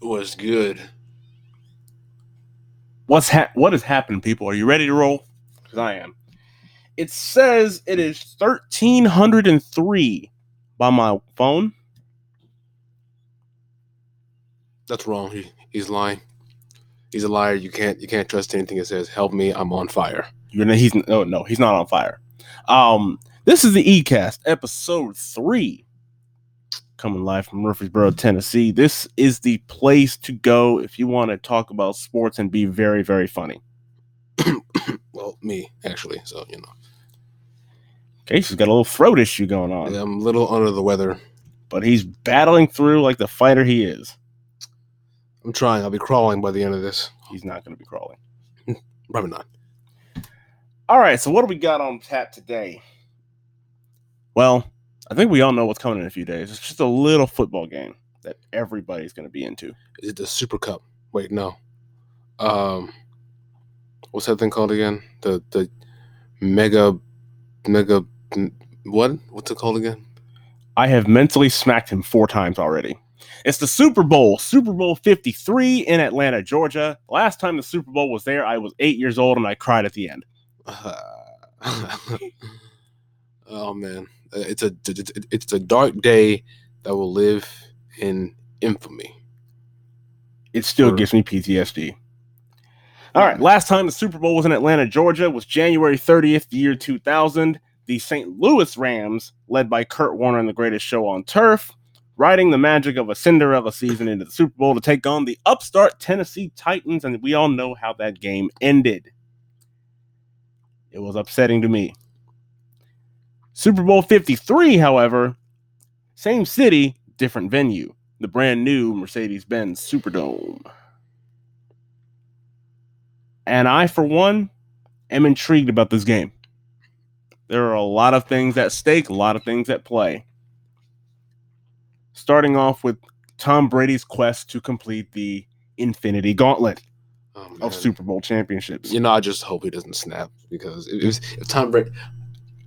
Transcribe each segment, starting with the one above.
was good. What's ha- what has happened, people? Are you ready to roll? Because I am. It says it is thirteen hundred and three by my phone. That's wrong. He, he's lying. He's a liar. You can't you can't trust anything it says. Help me, I'm on fire. You're he's no no he's not on fire. Um, this is the ECast episode three, coming live from Murfreesboro, Tennessee. This is the place to go if you want to talk about sports and be very very funny. Well, me actually. So you know, Casey's got a little throat issue going on, I'm a little under the weather. but he's battling through like the fighter he is. I'm trying. I'll be crawling by the end of this. He's not going to be crawling. Probably not. All right, so what do we got on tap today? Well, I think we all know what's coming in a few days. It's just a little football game that everybody's going to be into. Is it the Super Cup? Wait, no. Um, what's that thing called again? The the mega mega what? What's it called again? I have mentally smacked him four times already. It's the Super Bowl, Super Bowl 53 in Atlanta, Georgia. Last time the Super Bowl was there, I was eight years old and I cried at the end. oh man, Uh, it's a it's a- dark day that will live in infamy. It still gives me PTSD. All right, last time the Super Bowl was in Atlanta, Georgia was January 30th, the year 2000. The St. Louis Rams, led by Kurt Warner and the greatest show on turf, riding the magic of a Cinderella season into the Super Bowl to take on the upstart Tennessee Titans, and we all know how that game ended. It was upsetting to me. Super Bowl 53, however, same city, different venue, the brand new Mercedes Benz Superdome. And I, for one, am intrigued about this game. There are a lot of things at stake, a lot of things at play. Starting off with Tom Brady's quest to complete the Infinity Gauntlet Oh, of Super Bowl championships. You know, I just hope he doesn't snap because if, if, if Tom Brady,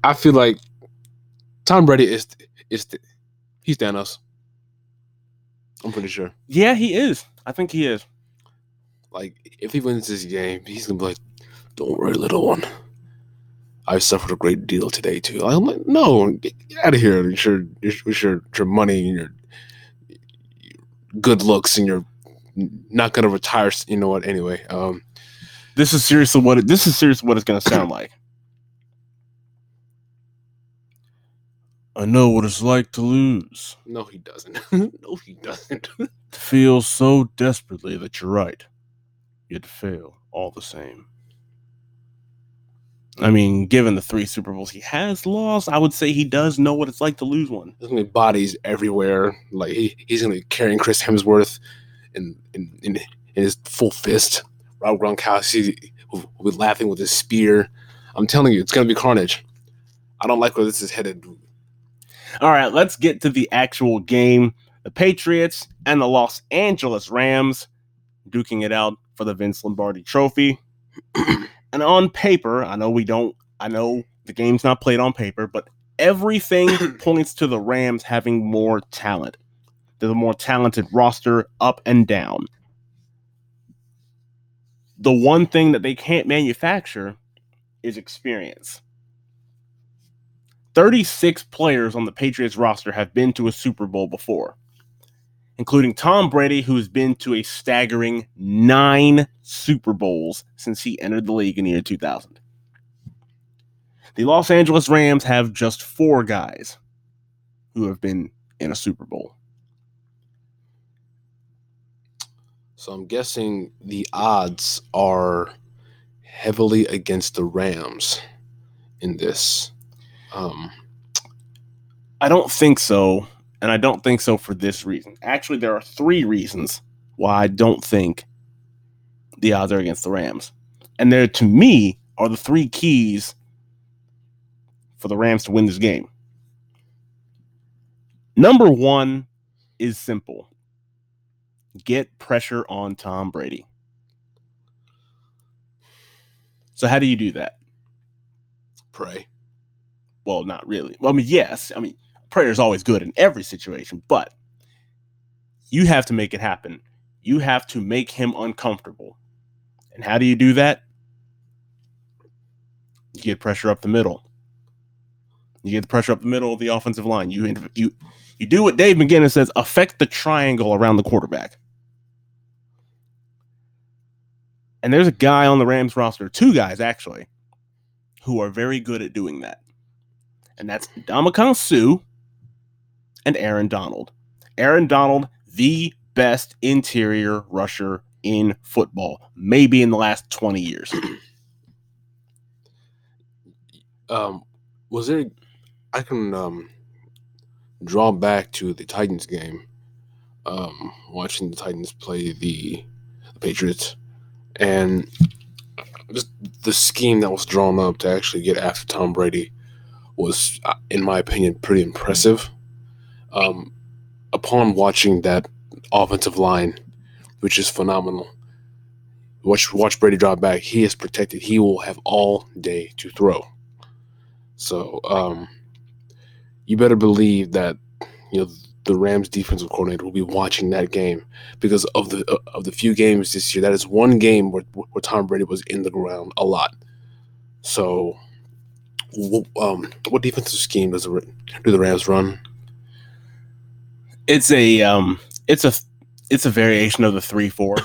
I feel like Tom Brady is is he's Thanos. I'm pretty sure. Yeah, he is. I think he is. Like if he wins this game, he's gonna be like, "Don't worry, little one. I've suffered a great deal today too." I'm like, "No, get, get out of here with your, with your your money and your, your good looks and you're not gonna retire." You know what? Anyway, um, This is seriously what it, this is seriously what it's going to sound like. I know what it's like to lose, no, he doesn't. no, he doesn't. to feel so desperately that you're right, yet fail all the same. I mean, given the three Super Bowls he has lost, I would say he does know what it's like to lose one. There's gonna be bodies everywhere. Like he, he's gonna be carrying Chris Hemsworth in in, in, in his full fist. Rob Gronkowski will, will be laughing with his spear. I'm telling you, it's gonna be carnage. I don't like where this is headed. All right, let's get to the actual game. The Patriots and the Los Angeles Rams duking it out for the Vince Lombardi trophy. and on paper, I know we don't, I know the game's not played on paper, but everything points to the Rams having more talent. They're the more talented roster up and down. The one thing that they can't manufacture is experience. 36 players on the Patriots roster have been to a Super Bowl before, including Tom Brady, who's been to a staggering nine Super Bowls since he entered the league in the year 2000. The Los Angeles Rams have just four guys who have been in a Super Bowl. So I'm guessing the odds are heavily against the Rams in this. Um, I don't think so, and I don't think so for this reason. Actually, there are three reasons why I don't think the odds are against the Rams. And there, to me, are the three keys for the Rams to win this game. Number one is simple get pressure on Tom Brady. So, how do you do that? pray. Well, not really. Well, I mean, yes. I mean, prayer is always good in every situation, but you have to make it happen. you have to make him uncomfortable. And how do you do that? You get pressure up the middle. You get the pressure up the middle of the offensive line. You you you do what Dave McGinnis says: affect the triangle around the quarterback. And there's a guy on the Rams roster, two guys actually, who are very good at doing that. And that's Ndamukong Suh and Aaron Donald. Aaron Donald, the best interior rusher in football, maybe in the last 20 years. Um, was there? I can um, draw back to the Titans game. Um, watching the Titans play the, the Patriots, and just the scheme that was drawn up to actually get after Tom Brady was, uh, in my opinion, pretty impressive. Um, upon watching that offensive line, which is phenomenal, watch watch Brady drop back. He is protected. He will have all day to throw. So um, you better believe that you know the Rams defensive coordinator will be watching that game because of the uh, of the few games this year. That is one game where where Tom Brady was in the ground a lot. So, um, what defensive scheme does the do the Rams run? It's a um, it's a it's a variation of the three four.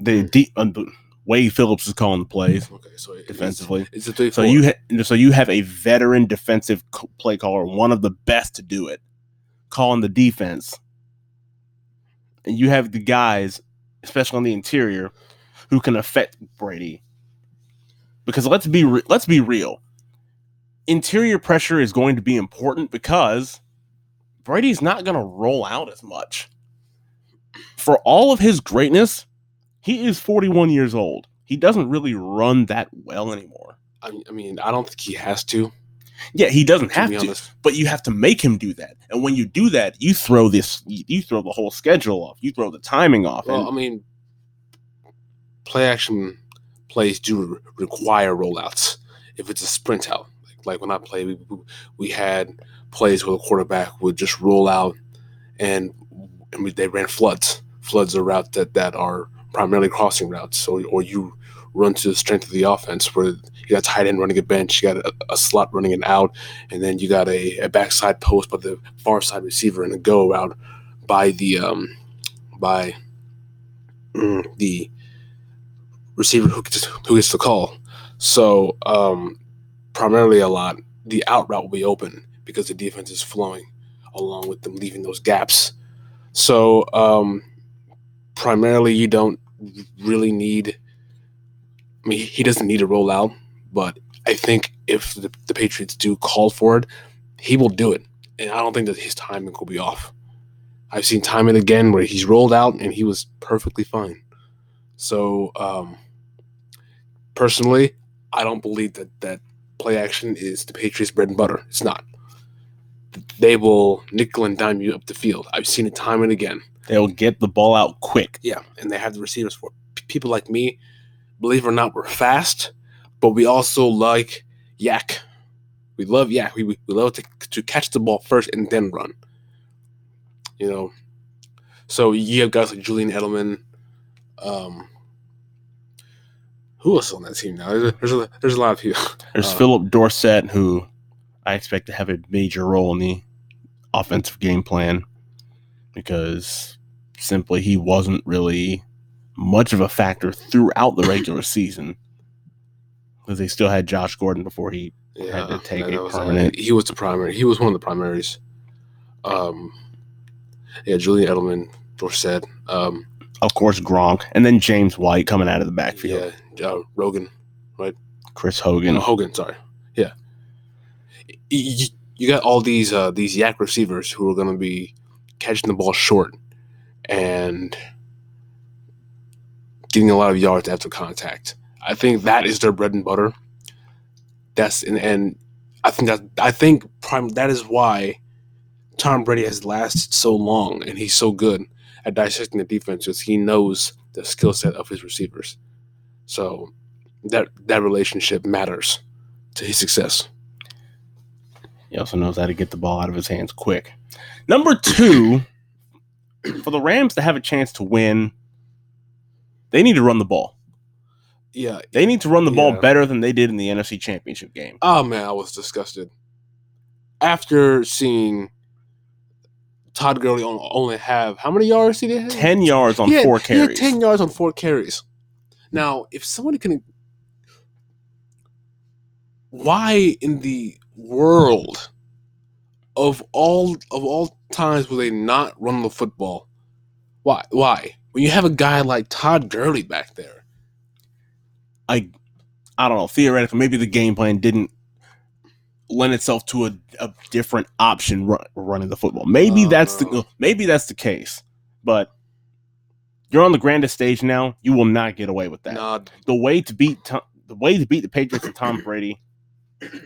The deep. Uh, Wade Phillips is calling the plays. Okay, so defensively, it's, it's a so you ha- so you have a veteran defensive play caller, one of the best to do it, calling the defense, and you have the guys, especially on the interior, who can affect Brady. Because let's be re- let's be real, interior pressure is going to be important because Brady's not going to roll out as much. For all of his greatness, he is 41 years old. He doesn't really run that well anymore. I mean, I don't think he has to. Yeah, he doesn't have to, honest. but you have to make him do that. And when you do that, you throw this, you throw the whole schedule off. You throw the timing off. Well, I mean, play action plays do require rollouts. If it's a sprint out, like, when I played, we, we had plays where the quarterback would just roll out, and, and we, they ran floods. Floods are routes that that are primarily crossing routes. So, or you run to the strength of the offense where you got tight end running a bench, you got a, a slot running an out, and then you got a, a backside post by the far side receiver and a go route by the um, by mm, the receiver who gets, who gets the call. So um, primarily a lot, the out route will be open because the defense is flowing along with them leaving those gaps. So um, primarily you don't really need. I mean, he doesn't need to roll out, but I think if the, the Patriots do call for it, he will do it, and I don't think that his timing will be off. I've seen time and again where he's rolled out and he was perfectly fine. So, um, personally, I don't believe that that play action is the Patriots' bread and butter. It's not. They will nickel and dime you up the field. I've seen it time and again. They'll get the ball out quick. Yeah, and they have the receivers for P- people like me. Believe it or not, we're fast, but we also like YAC. We love YAC. We, we love to, to catch the ball first and then run. You know, so you have guys like Julian Edelman. Um, who else on that team now? There's a, there's a, there's a lot of people. There's uh, Phillip Dorsett, who I expect to have a major role in the offensive game plan because simply he wasn't really much of a factor throughout the regular season because they still had Josh Gordon before he yeah, had to take a permanent. he was the primary. He was one of the primaries. Um, yeah, Julian Edelman, Dorsett. Um, of course, Gronk, and then James White coming out of the backfield. Yeah, uh, Rogan, right? Chris Hogan. No, Hogan, sorry. Yeah, you, you got all these uh, these YAC receivers who are going to be catching the ball short and getting a lot of yards after contact. I think that is their bread and butter. That's and, and I think that I think prime that is why Tom Brady has lasted so long and he's so good at dissecting the defense because he knows the skill set of his receivers. So that that relationship matters to his success. He also knows how to get the ball out of his hands quick. Number two for the Rams to have a chance to win, they need to run the ball. Yeah. They need to run the ball better than they did in the NFC Championship game. Oh man, I was disgusted after seeing Todd Gurley on- only have how many yards did he have? 10 yards on had- four He had carries. ten yards on four carries. Now, if somebody can, why in the world of all of all times will they not run the football? Why? Why? When you have a guy like Todd Gurley back there, I I don't know. Theoretically, maybe the game plan didn't lend itself to a, a different option run, running the football. Maybe Oh, that's the maybe that's the case. But you're on the grandest stage now. You will not get away with that. nah, The way to beat Tom, the way to beat the Patriots and Tom Brady,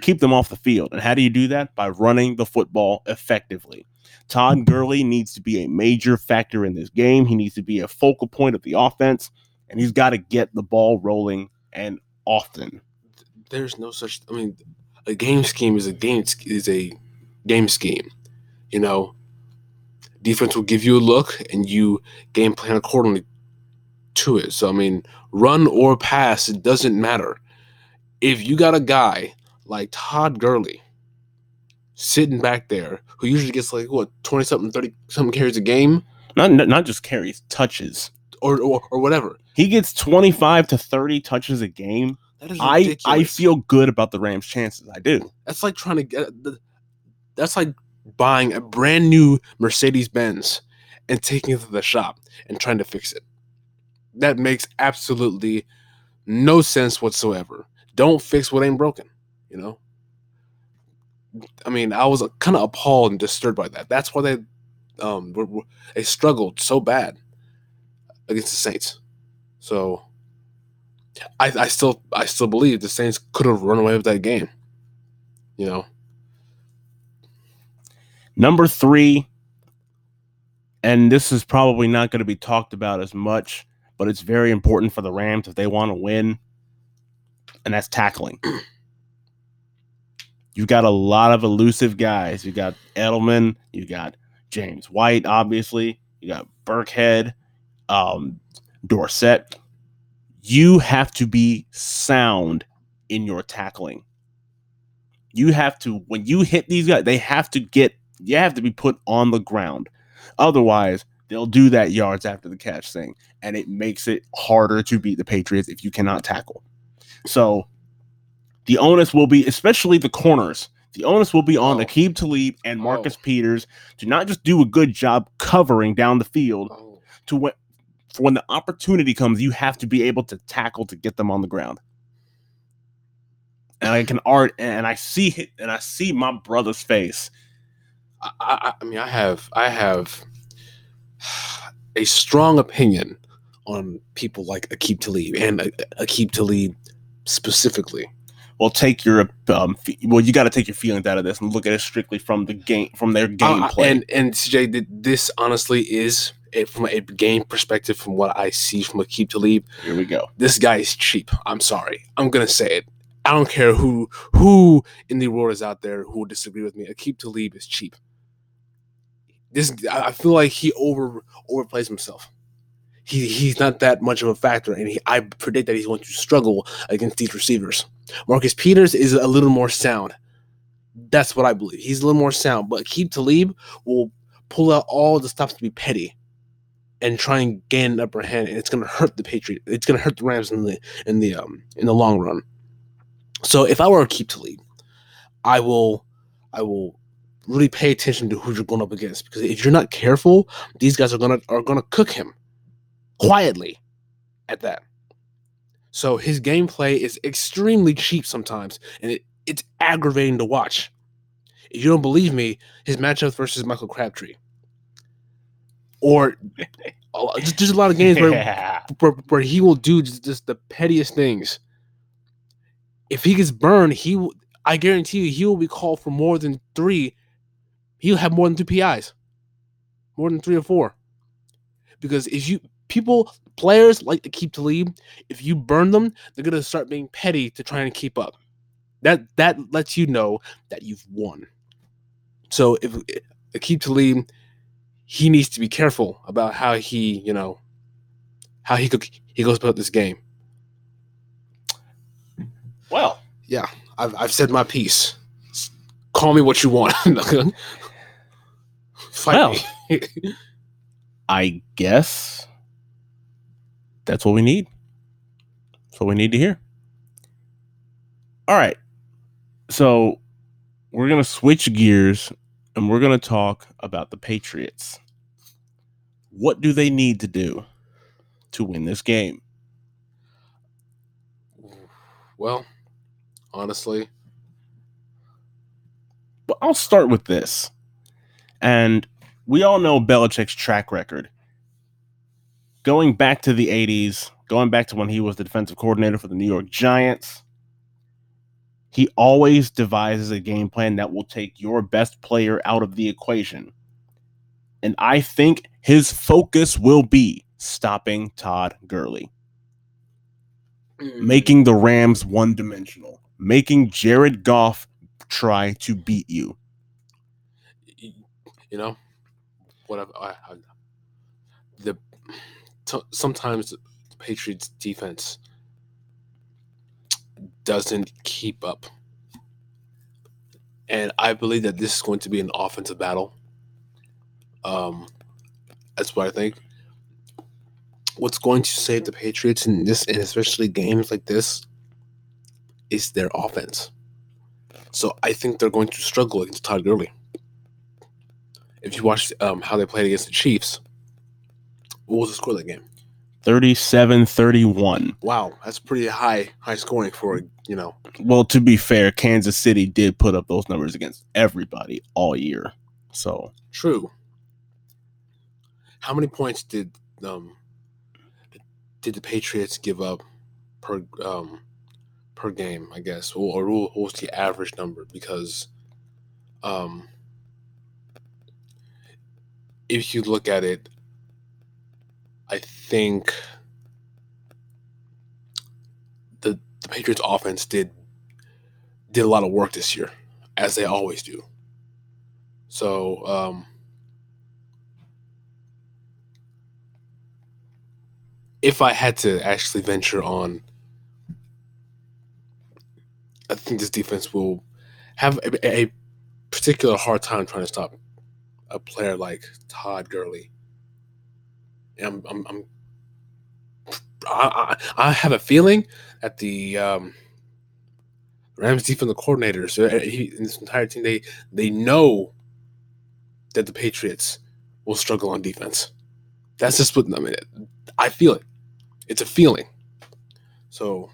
keep them off the field. And how do you do that? By running the football effectively. Todd Gurley needs to be a major factor in this game. He needs to be a focal point of the offense, and he's got to get the ball rolling and often. there's no such. I mean, a game scheme is a game is a game scheme. You know, defense will give you a look, and you game plan accordingly to it. So I mean, run or pass, it doesn't matter. If you got a guy like Todd Gurley sitting back there who usually gets like what twenty something, thirty something carries a game, Not not just carries, touches. or or, or whatever. He gets 25 to 30 touches a game. That is I. I feel good about the Rams' chances. I do. That's like trying to get. the- That's like buying a brand new Mercedes Benz and taking it to the shop and trying to fix it. That makes absolutely no sense whatsoever. Don't fix what ain't broken. You know. I mean, I was kind of appalled and disturbed by that. That's why they, um, were, were- they struggled so bad against the Saints. So, I, I still, I still believe the Saints could have run away with that game. You know. Number three, and this is probably not going to be talked about as much, but it's very important for the Rams if they want to win, and that's tackling. You've got a lot of elusive guys. You got Edelman, you got James White, obviously, you got Burkhead, um, Dorsett. You have to be sound in your tackling. You have to when you hit these guys, they have to get you have to be put on the ground. Otherwise, they'll do that yards after the catch thing, and it makes it harder to beat the Patriots if you cannot tackle. So the onus will be, especially the corners, the onus will be on Oh. Aqib Talib and oh. Marcus Oh. Peters to not just do a good job covering down the field, Oh, to when for when the opportunity comes, you have to be able to tackle to get them on the ground. And I can art and I see it and I see my brother's face. I, I, I mean, I have, I have a strong opinion on people like Aqib Talib and uh, Aqib Talib specifically. Well, take your um, fe- well, you got to take your feelings out of this and look at it strictly from the game, from their Uh, gameplay. and and CJ, this honestly is from a game perspective, from what I see from Aqib Talib, Here we go. this guy is cheap. I'm sorry, I'm gonna say it. I don't care who who in the world is out there who will disagree with me. Aqib Talib is cheap. This I I feel like he over overplays himself. He he's not that much of a factor, and he, I predict that he's going to struggle against these receivers. Marcus Peters is a little more sound. That's what I believe. He's a little more sound, but Keep Talib will pull out all the stops to be petty and try and gain an upper hand, and it's going to hurt the Patriot. It's going to hurt the Rams in the in the um in the long run. So if I were to keep to lead, I will I will really pay attention to who you're going up against because if you're not careful, these guys are gonna are gonna cook him quietly at that. So his gameplay is extremely cheap sometimes, and it, it's aggravating to watch. If you don't believe me, his matchup versus Michael Crabtree, or lot- just, just a lot of games where, Yeah. where where he will do just, just the pettiest things. If he gets burned, he will. I guarantee you, he will be called for more than three. He'll have more than two PIs, more than three or four. Because if you people players like to keep to Talib, if you burn them, they're gonna start being petty to try and keep up. That that lets you know that you've won. So if Aqib Talib, he needs to be careful about how he, you know, how he could he goes about this game. Well, Yeah, I've I've said my piece. Call me what you want. Fight Well. me. I guess that's what we need. That's what we need to hear. All right. So we're going to switch gears and we're going to talk about the Patriots. What do they need to do to win this game? well, honestly, But I'll start with this. And we all know Belichick's track record. Going back to the 80s, going back to when he was the defensive coordinator for the New York Giants, he always devises a game plan that will take your best player out of the equation. And I think his focus will be stopping Todd Gurley, mm. making the Rams one dimensional, making Jared Goff try to beat you. you know what I've, I, I, the t- sometimes the Patriots defense doesn't keep up, and I believe that this is going to be an offensive battle. Um, that's what I think. What's going to save the Patriots in this, and especially games like this, is their offense. So I think they're going to struggle against Todd Gurley if you watch um, how they played against the Chiefs, what was the score of that game? 37 31. Wow, that's pretty high high scoring for you know. Well, to be fair, Kansas City did put up those numbers against everybody all year. So, True. How many points did um did the Patriots give up per um per game? I guess, or, or what was the average number? Because um if you look at it, I think the the Patriots offense did did a lot of work this year, as they always do. So um if I had to actually venture on I think this defense will have a, a particular hard time trying to stop a player like Todd Gurley. I'm, I'm, I'm I, I, have a feeling that the um, Rams defensive coordinators uh, he, and this entire team they they know that the Patriots will struggle on defense. That's just what I mean. I feel it. It's a feeling. So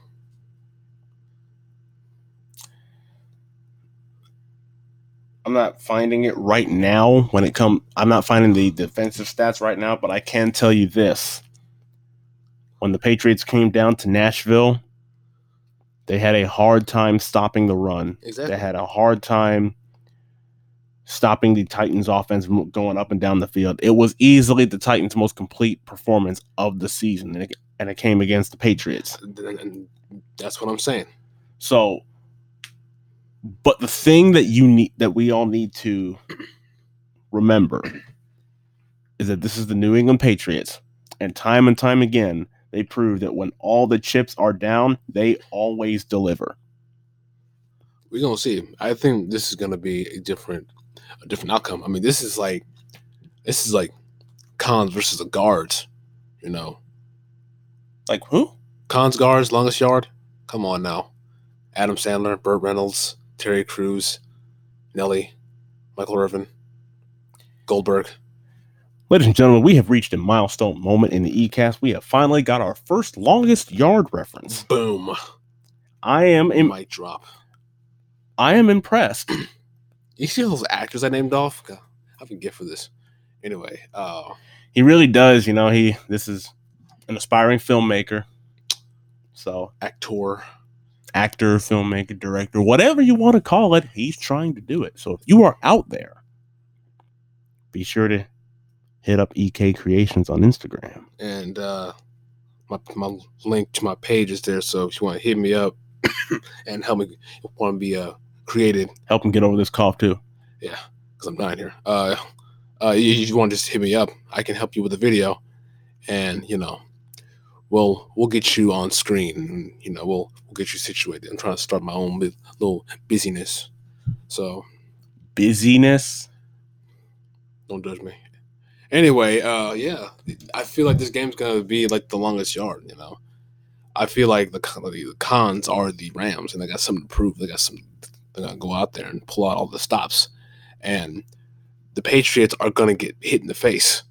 I'm not finding it right now when it come I'm not finding the defensive stats right now, but I can tell you this. When the Patriots came down to Nashville, they had a hard time stopping the run. exactly. They had a hard time stopping the Titans offense from going up and down the field. It was easily the Titans' most complete performance of the season, and it, and it came against the Patriots. And that's what I'm saying. So, but the thing that you need that we all need to remember is that this is the New England Patriots, and time and time again, they prove that when all the chips are down, they always deliver. We're gonna see. I think this is gonna be a different, a different outcome. I mean, this is like, this is like, cons versus the guards. You know, Like who? cons guards, longest yard. Come on now, Adam Sandler, Burt Reynolds, Terry Crews, Nelly, Michael Irvin, Goldberg. Ladies and gentlemen, we have reached a milestone moment in the ECAST. We have finally got our first longest yard reference. Boom. I am im- Mic drop. I am impressed. You see all those actors I named off? God, I have a gift for this. Anyway, uh, He really does, you know, he this is an aspiring filmmaker. So, actor. Actor, filmmaker, director, whatever you want to call it, he's trying to do it. So if you are out there, be sure to hit up EK Creations on Instagram. and uh my, my link to my page is there so if you want to hit me up and help me want to be uh created Help him get over this cough too. Yeah, because i'm dying here uh uh, you, you want to just hit me up. I can help you with a video, and you know, we'll we'll get you on screen. And, you know, we'll we'll get you situated. I'm trying to start my own bu- little busyness, so Busyness. don't judge me. Anyway, uh, yeah, I feel like this game's gonna be like the longest yard. You know, I feel like the the cons are the Rams, and they got something to prove. They got some. They're gonna go out there and pull out all the stops, and the Patriots are gonna get hit in the face,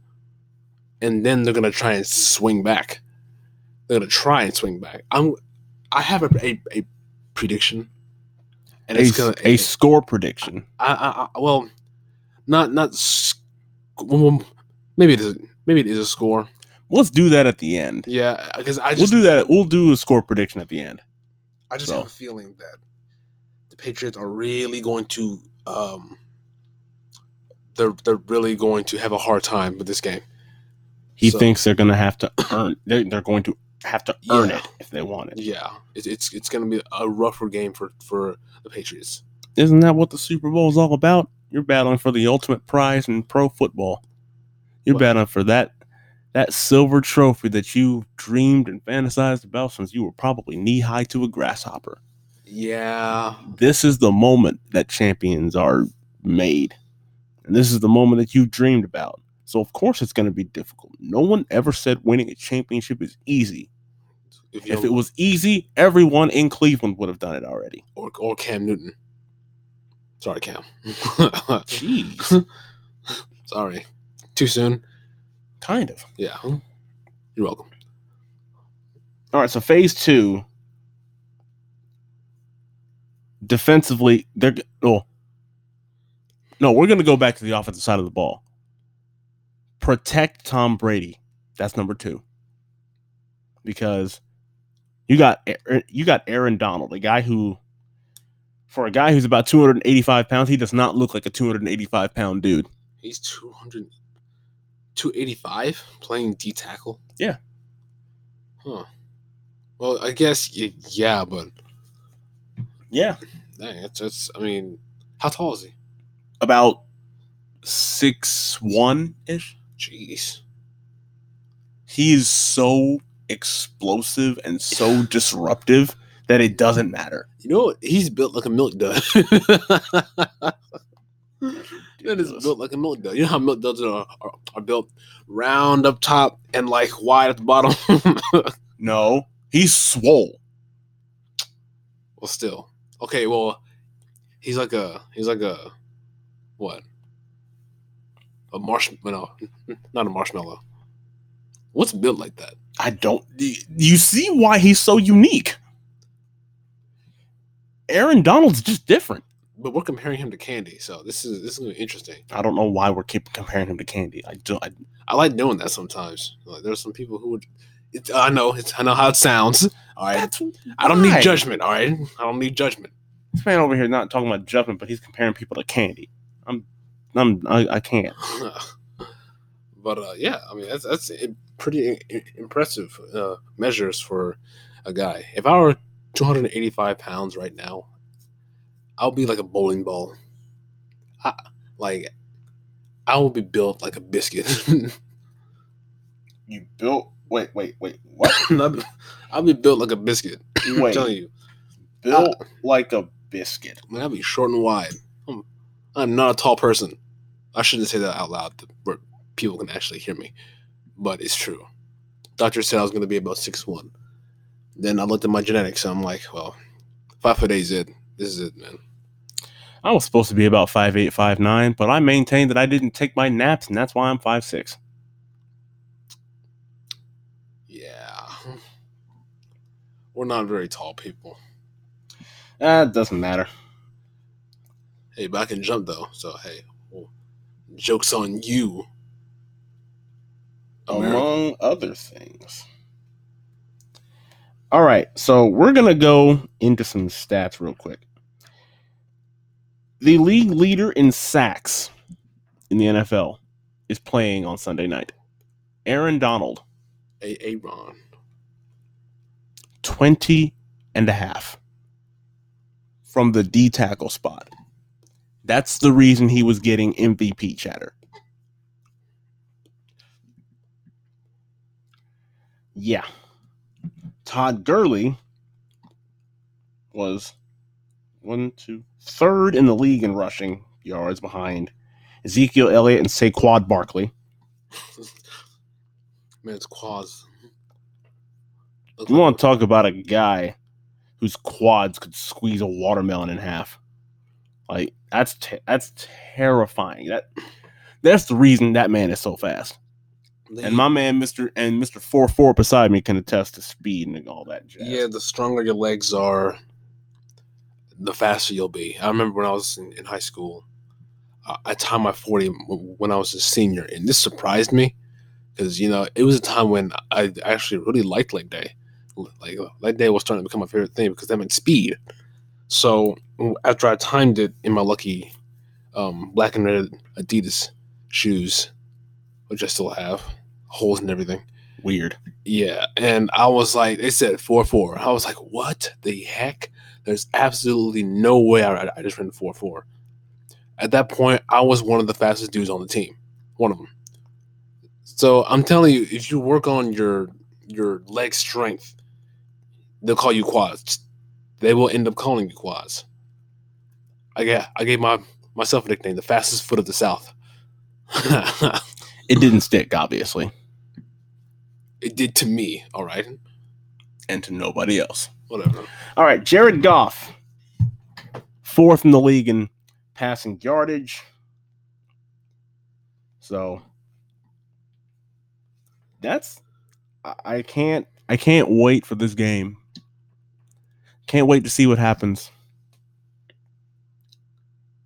and then they're gonna try and swing back. They're gonna try and swing back. I'm. I have a a, a prediction, and A, it's gonna a score prediction. I, I, I well, not not maybe it is maybe it is a score. Let's do that at the end. Yeah, because I We'll do that. We'll do a score prediction at the end. I just so. have a feeling that the Patriots are really going to um they're they're really going to have a hard time with this game. He So- thinks they're going to have to earn. They're, they're going to have to earn Yeah. it if they want it. Yeah, it's it's it's going to be a rougher game for for the Patriots. Isn't that what the Super Bowl is all about? You're battling for the ultimate prize in pro football. You're What? battling for that that silver trophy that you dreamed and fantasized about since you were probably knee high to a grasshopper. Yeah, This is the moment that champions are made. And this is the moment that you dreamed about. So of course it's going to be difficult. No one ever said winning a championship is easy. If, If it was easy, everyone in Cleveland would have done it already. or or Cam Newton. Sorry, Cam. Jeez. Sorry, too soon. kind of. Yeah, you're welcome. All right, so phase two. Defensively, they're oh no, we're gonna go back to the offensive side of the ball. Protect Tom Brady. That's number two. Because you got Aaron- er, you got Aaron Donald, a guy who, for a guy who's about 285 pounds, he does not look like a 285 pound dude. He's 200, 285 playing D tackle. Yeah. Huh. Well, I guess yeah, but Yeah, dang, it's it's. I mean, how tall is he? about six one ish. Jeez. he is so explosive and so disruptive that it doesn't matter. You know? He's built like a milk dud. That is built like a milk dud. You know how milk duds are, are, are built round up top and like wide at the bottom. No, he's swole. well, still okay. Well, he's like a he's like a what? A marshmallow? No, not a marshmallow. What's built like that? I don't. You see why he's so unique. Aaron Donald's just different. But we're comparing him to Candy, so this is this is gonna be interesting. I don't know why we're keep comparing him to Candy. I do. I, I like doing that sometimes. Like, there's some people who would. It, I know. It's, I know how it sounds. All right. that's I don't why. need judgment. All right. I don't need judgment. This man over here not talking about judgment, but he's comparing people to Candy. I'm, I'm, I, I can't. but uh, yeah, I mean that's that's pretty i- i- impressive uh, measures for a guy. If I were 285 pounds right now, I'll be like a bowling ball. I, like I will be built like a biscuit. You built. Wait, wait, wait. What? I'll be- built like a biscuit. Wait, I'm telling you, built like a biscuit. I mean, I'll be short and wide. I'm, I'm not a tall person. I shouldn't say that out loud to- where people can actually hear me, but it's true. Doctor said I was going to be about six one. Then I looked at my genetics and I'm like, well, five foot eight is it. This is it, man. I was supposed to be about five eight, five nine, but I maintained that I didn't take my naps, and that's why I'm five six. Yeah. We're not very tall people. Ah, it doesn't matter. Hey, but I can jump though. So hey, well, jokes on you. America. Among other things. All right, so we're gonna go into some stats real quick. The league leader in sacks in the NFL is playing on Sunday night. Aaron Donald, A Aaron. 20 and a half from the D tackle spot. That's the reason he was getting MVP chatter. Yeah. Todd Gurley was one, two, third in the league in rushing yards behind Ezekiel Elliott and Saquon Barkley. Man, it's quads. You want to talk about a guy whose quads could squeeze a watermelon in half? Like that's te- that's terrifying. That that's the reason that man is so fast. And my man, Mister and Mister Four Four beside me, can attest to speed and all that jazz. Yeah, the stronger your legs are, the faster you'll be. I remember when I was in, in high school, uh, I timed my 40 when I was a senior, and this surprised me because, you know, it was a time when I actually really liked leg day. Like, leg day was starting to become my favorite thing because that meant speed. So after I timed it in my lucky um, black and red Adidas shoes, which I still have, holes and everything. Weird. Yeah, and I was like, they said four four. I was like, what the heck? There's absolutely no way I, I just ran four four. At that point, I was one of the fastest dudes on the team, one of them. So I'm telling you, if you work on your your leg strength, they'll call you quads. They will end up calling you quads. I get I gave my myself a nickname, the fastest foot of the south. It didn't stick, obviously, it did to me, all right. and to nobody else. Whatever. All right, Jared Goff, fourth in the league in passing yardage. So that's I- I can't I can't wait for this game. Can't wait to see what happens.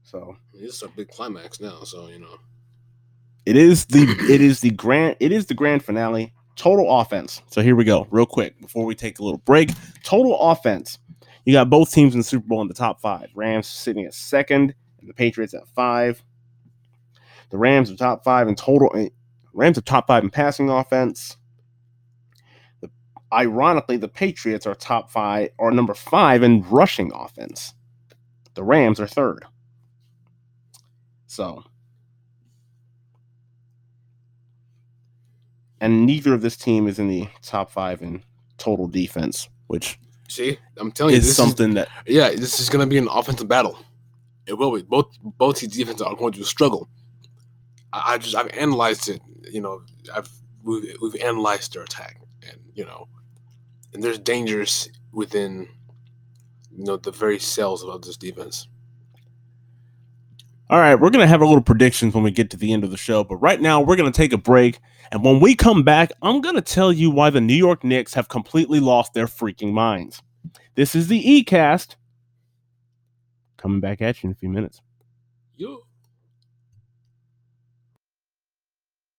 So This is a big climax now, so you know. it is the it is the grand it is the grand finale. Total offense. So here we go, real quick before we take a little break. Total offense. You got both teams in the Super Bowl in the top five. Rams sitting at second, and the Patriots at five. The Rams are top five in total. eh, Rams are top five in passing offense. The, ironically, the Patriots are top five or number five in rushing offense. The Rams are third. So and neither of this team is in the top five in total defense, which See, I'm telling you, is this something that yeah, this is gonna be an offensive battle. It will be. Both both teams' defenses are going to struggle. I, I just I've analyzed it. You know, I've we've, we've analyzed their attack, and you know, and there's dangers within you know the very cells of this defense. All right, we're going to have a little predictions when we get to the end of the show, but right now we're going to take a break. And when we come back, I'm going to tell you why the New York Knicks have completely lost their freaking minds. This is the E-Cast. Coming back at you in a few minutes. Yo.